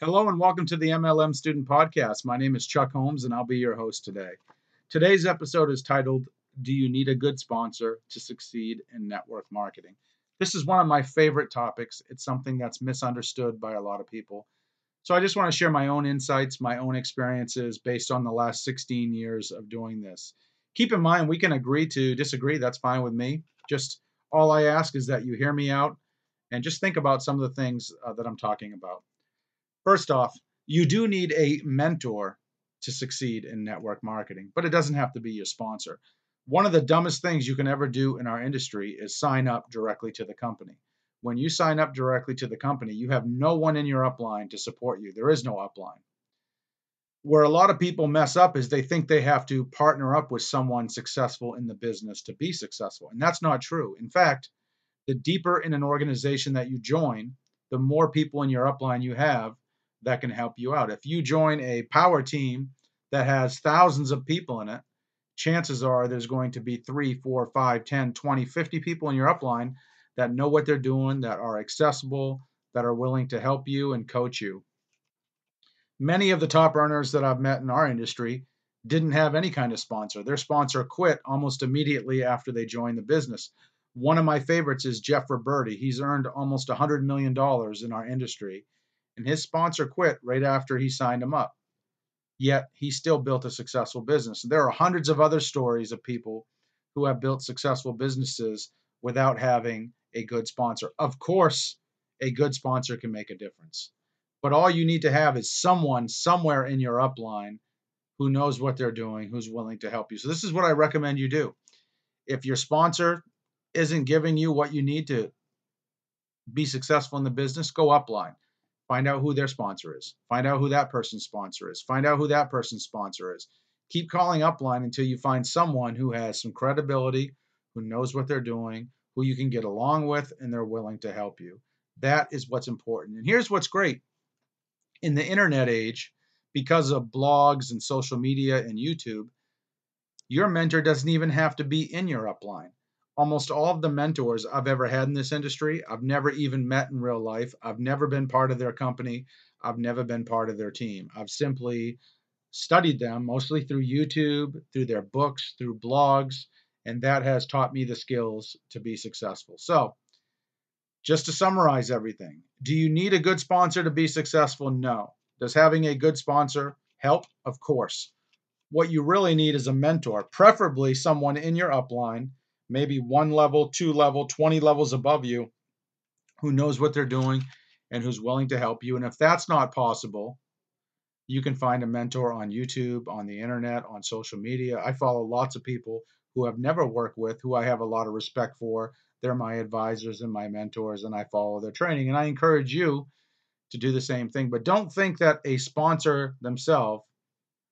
Hello and welcome to the MLM Student Podcast. My name is Chuck Holmes and I'll be your host today. Today's episode is titled Do You Need a Good Sponsor to Succeed in Network Marketing? This is one of my favorite topics. It's something that's misunderstood by a lot of people. So I just want to share my own insights, my own experiences based on the last 16 years of doing this. Keep in mind, we can agree to disagree. That's fine with me. Just all I ask is that you hear me out and just think about some of the things uh, that I'm talking about. First off, you do need a mentor to succeed in network marketing, but it doesn't have to be your sponsor. One of the dumbest things you can ever do in our industry is sign up directly to the company. When you sign up directly to the company, you have no one in your upline to support you. There is no upline. Where a lot of people mess up is they think they have to partner up with someone successful in the business to be successful. And that's not true. In fact, the deeper in an organization that you join, the more people in your upline you have, that can help you out. If you join a power team that has thousands of people in it, chances are there's going to be three, four, five, 10, 20, 50 people in your upline that know what they're doing, that are accessible, that are willing to help you and coach you. Many of the top earners that I've met in our industry didn't have any kind of sponsor. Their sponsor quit almost immediately after they joined the business. One of my favorites is Jeff Roberti. He's earned almost $100 million in our industry and his sponsor quit right after he signed him up. Yet he still built a successful business. There are hundreds of other stories of people who have built successful businesses without having a good sponsor. Of course, a good sponsor can make a difference. But all you need to have is someone somewhere in your upline who knows what they're doing, who's willing to help you. So, this is what I recommend you do. If your sponsor isn't giving you what you need to be successful in the business, go upline. Find out who their sponsor is. Find out who that person's sponsor is. Find out who that person's sponsor is. Keep calling upline until you find someone who has some credibility, who knows what they're doing, who you can get along with, and they're willing to help you. That is what's important. And here's what's great in the internet age, because of blogs and social media and YouTube, your mentor doesn't even have to be in your upline almost all of the mentors I've ever had in this industry, I've never even met in real life. I've never been part of their company. I've never been part of their team. I've simply studied them mostly through YouTube, through their books, through blogs, and that has taught me the skills to be successful. So, just to summarize everything, do you need a good sponsor to be successful? No. Does having a good sponsor help? Of course. What you really need is a mentor, preferably someone in your upline maybe one level, two level, 20 levels above you who knows what they're doing and who's willing to help you. And if that's not possible, you can find a mentor on YouTube, on the internet, on social media. I follow lots of people who I've never worked with, who I have a lot of respect for. They're my advisors and my mentors, and I follow their training. And I encourage you to do the same thing. But don't think that a sponsor themselves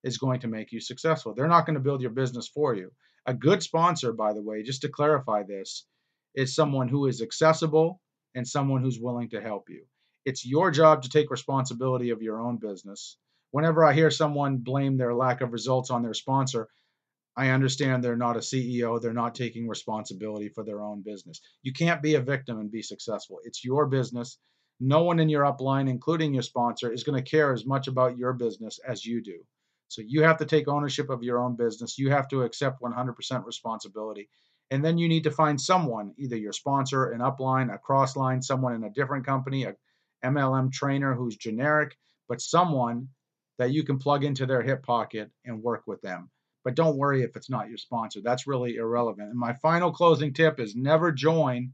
is going to make you successful. They're not going to build your business for you. A good sponsor, by the way, just to clarify this, is someone who is accessible and someone who's willing to help you. It's your job to take responsibility of your own business. Whenever I hear someone blame their lack of results on their sponsor, I understand they're not a CEO, they're not taking responsibility for their own business. You can't be a victim and be successful. It's your business. No one in your upline, including your sponsor, is going to care as much about your business as you do. So you have to take ownership of your own business. You have to accept 100% responsibility. And then you need to find someone, either your sponsor, an upline, a crossline, someone in a different company, a MLM trainer who's generic, but someone that you can plug into their hip pocket and work with them. But don't worry if it's not your sponsor. That's really irrelevant. And my final closing tip is never join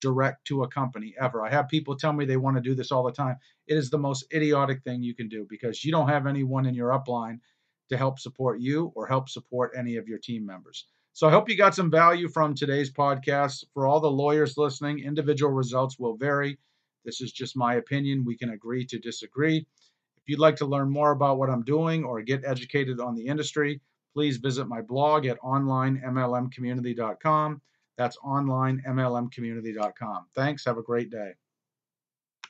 direct to a company ever. I have people tell me they want to do this all the time. It is the most idiotic thing you can do because you don't have anyone in your upline to help support you or help support any of your team members. So I hope you got some value from today's podcast. For all the lawyers listening, individual results will vary. This is just my opinion. We can agree to disagree. If you'd like to learn more about what I'm doing or get educated on the industry, please visit my blog at onlinemlmcommunity.com. That's onlinemlmcommunity.com. Thanks. Have a great day.